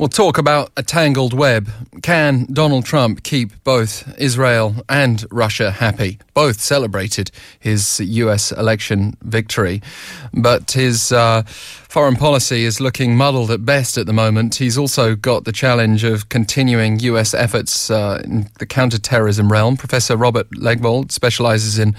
We'll talk about a tangled web. Can Donald Trump keep both Israel and Russia happy? Both celebrated his US election victory, but his uh, foreign policy is looking muddled at best at the moment. He's also got the challenge of continuing US efforts uh, in the counterterrorism realm. Professor Robert Legvold specializes in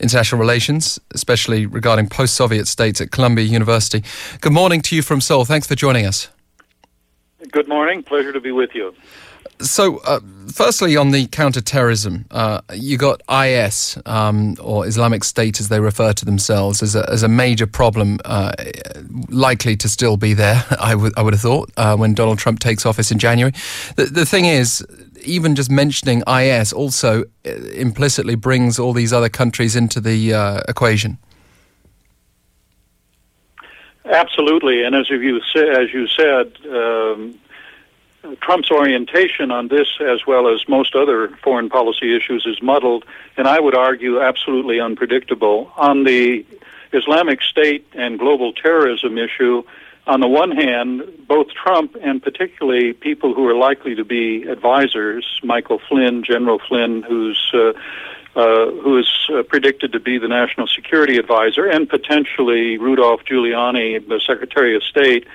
international relations, especially regarding post Soviet states at Columbia University. Good morning to you from Seoul. Thanks for joining us. Good morning. Pleasure to be with you. So, uh, firstly, on the counterterrorism, uh, you got IS um, or Islamic State, as they refer to themselves, as a, as a major problem, uh, likely to still be there. I would have thought uh, when Donald Trump takes office in January. The, the thing is, even just mentioning IS also uh, implicitly brings all these other countries into the uh, equation. Absolutely, and as you as you said, um, Trump's orientation on this, as well as most other foreign policy issues, is muddled, and I would argue absolutely unpredictable. On the Islamic State and global terrorism issue, on the one hand, both Trump and particularly people who are likely to be advisors, Michael Flynn, General Flynn, who's uh, uh, who is uh, predicted to be the national security advisor, and potentially Rudolph Giuliani, the Secretary of State,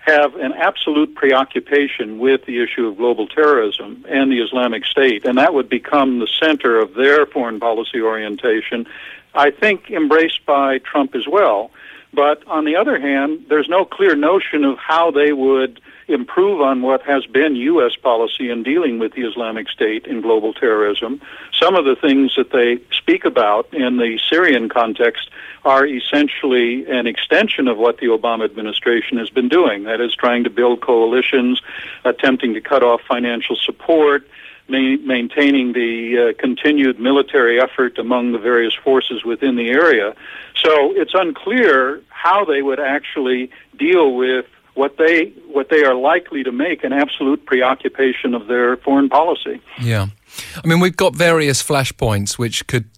have an absolute preoccupation with the issue of global terrorism and the Islamic State, and that would become the center of their foreign policy orientation, I think embraced by Trump as well. But on the other hand, there's no clear notion of how they would improve on what has been U.S. policy in dealing with the Islamic State and global terrorism. Some of the things that they speak about in the Syrian context are essentially an extension of what the Obama administration has been doing. That is, trying to build coalitions, attempting to cut off financial support, maintaining the uh, continued military effort among the various forces within the area. So it's unclear how they would actually deal with what they what they are likely to make an absolute preoccupation of their foreign policy. Yeah, I mean we've got various flashpoints which could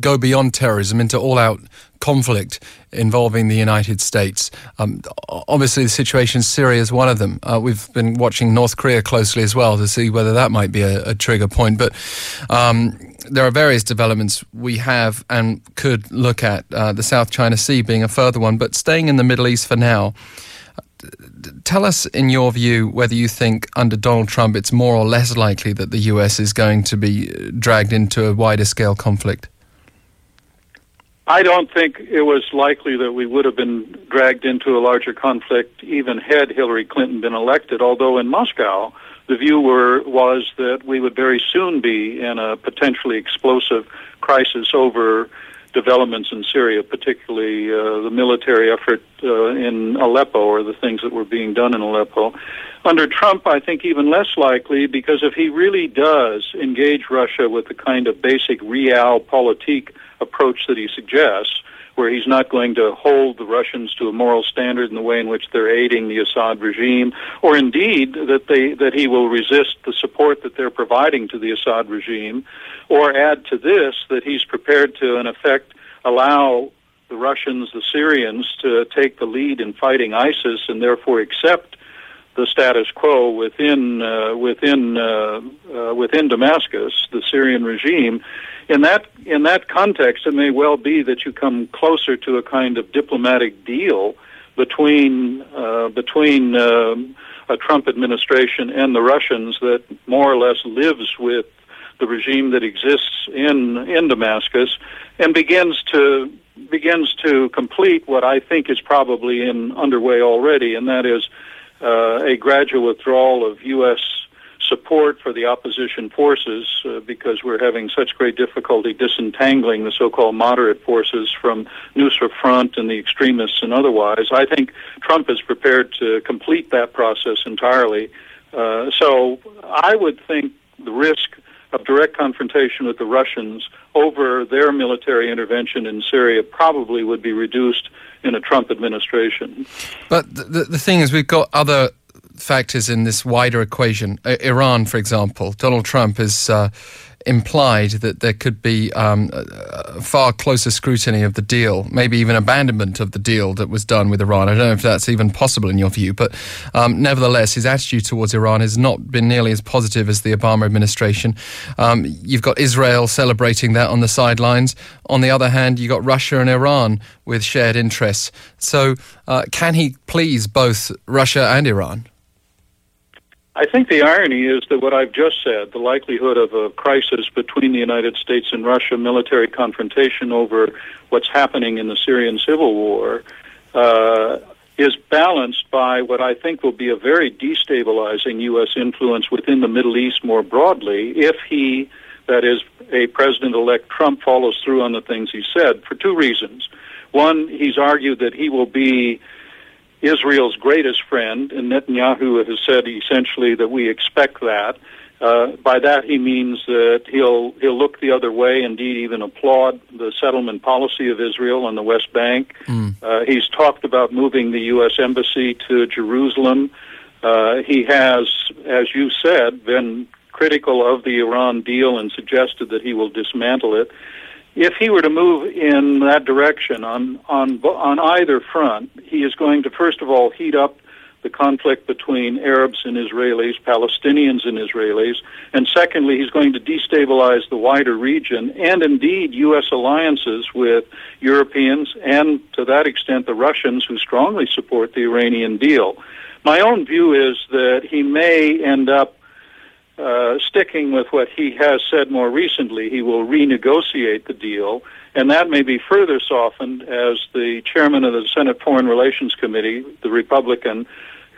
go beyond terrorism into all-out conflict involving the United States. Um, obviously, the situation in Syria is one of them. Uh, we've been watching North Korea closely as well to see whether that might be a, a trigger point. But um, there are various developments we have and could look at. Uh, the South China Sea being a further one. But staying in the Middle East for now tell us, in your view, whether you think under Donald Trump it's more or less likely that the US is going to be uh, dragged into a wider scale conflict. I don't think it was likely that we would have been dragged into a larger conflict even had Hillary Clinton been elected, although in Moscow the view were, was that we would very soon be in a potentially explosive crisis over developments in Syria, particularly uh, the military effort uh, in Aleppo or the things that were being done in Aleppo. Under Trump, I think even less likely because if he really does engage Russia with the kind of basic realpolitik approach that he suggests, where he's not going to hold the Russians to a moral standard in the way in which they're aiding the Assad regime, or indeed that they that he will resist the support that they're providing to the Assad regime, or add to this that he's prepared to, in effect, allow the Russians, the Syrians, to take the lead in fighting ISIS, and therefore accept the status quo within uh, within uh, uh, within Damascus, the Syrian regime. In that in that context, it may well be that you come closer to a kind of diplomatic deal between uh, between uh, a Trump administration and the Russians that more or less lives with the regime that exists in in Damascus and begins to begins to complete what I think is probably in underway already, and that is uh, a gradual withdrawal of U.S support for the opposition forces uh, because we're having such great difficulty disentangling the so-called moderate forces from Nusra Front and the extremists and otherwise. I think Trump is prepared to complete that process entirely. Uh, so I would think the risk of direct confrontation with the Russians over their military intervention in Syria probably would be reduced in a Trump administration. But the, the thing is, we've got other factors in this wider equation. Iran, for example, Donald Trump is. Uh, implied that there could be um, far closer scrutiny of the deal, maybe even abandonment of the deal that was done with Iran. I don't know if that's even possible in your view, but um, nevertheless, his attitude towards Iran has not been nearly as positive as the Obama administration. Um, you've got Israel celebrating that on the sidelines. On the other hand, you've got Russia and Iran with shared interests. So, uh, can he please both Russia and Iran? I think the irony is that what I've just said, the likelihood of a crisis between the United States and Russia, military confrontation over what's happening in the Syrian civil war, uh, is balanced by what I think will be a very destabilizing U.S. influence within the Middle East more broadly if he, that is, a President elect Trump, follows through on the things he said for two reasons. One, he's argued that he will be Israel's greatest friend, and Netanyahu has said essentially that we expect that. Uh, by that he means that he'll he'll look the other way, indeed even applaud the settlement policy of Israel on the West Bank. Mm. Uh, he's talked about moving the U.S. embassy to Jerusalem. Uh, he has, as you said, been critical of the Iran deal and suggested that he will dismantle it if he were to move in that direction on on on either front, he is going to first of all heat up the conflict between Arabs and Israelis, Palestinians and Israelis, and secondly, he's going to destabilize the wider region and indeed U.S. alliances with Europeans and to that extent the Russians who strongly support the Iranian deal. My own view is that he may end up uh, sticking with what he has said more recently, he will renegotiate the deal, and that may be further softened as the chairman of the Senate Foreign Relations Committee, the Republican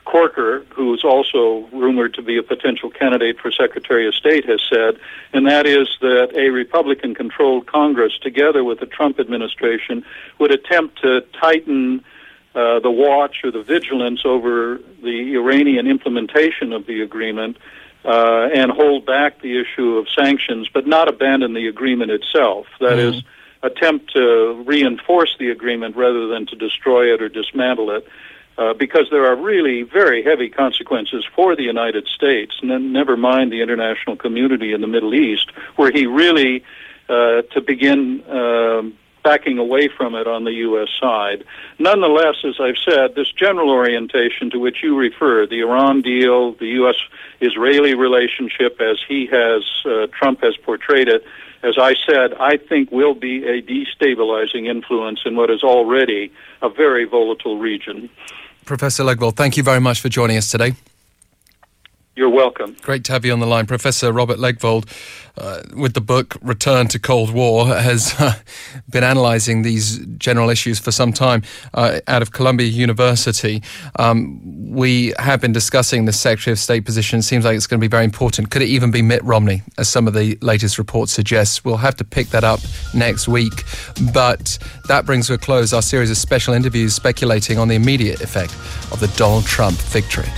Corker, who is also rumored to be a potential candidate for Secretary of State, has said, and that is that a Republican controlled Congress, together with the Trump administration, would attempt to tighten uh, the watch or the vigilance over the Iranian implementation of the agreement uh, and hold back the issue of sanctions, but not abandon the agreement itself. That mm-hmm. is, attempt to reinforce the agreement rather than to destroy it or dismantle it. Uh, because there are really very heavy consequences for the United States, and never mind the international community in the Middle East, where he really, uh, to begin um, backing away from it on the U.S. side. Nonetheless, as I've said, this general orientation to which you refer, the Iran deal, the U.S. Israeli relationship as he has, uh, Trump has portrayed it, as I said, I think will be a destabilizing influence in what is already a very volatile region. Professor Legvold, thank you very much for joining us today. You're welcome. Great to have you on the line. Professor Robert Legvold, uh, with the book Return to Cold War, has uh, been analysing these general issues for some time uh, out of Columbia University. Um, we have been discussing the Secretary of State position. It seems like it's going to be very important. Could it even be Mitt Romney, as some of the latest reports suggest? We'll have to pick that up next week. But that brings to a close our series of special interviews speculating on the immediate effect of the Donald Trump victory.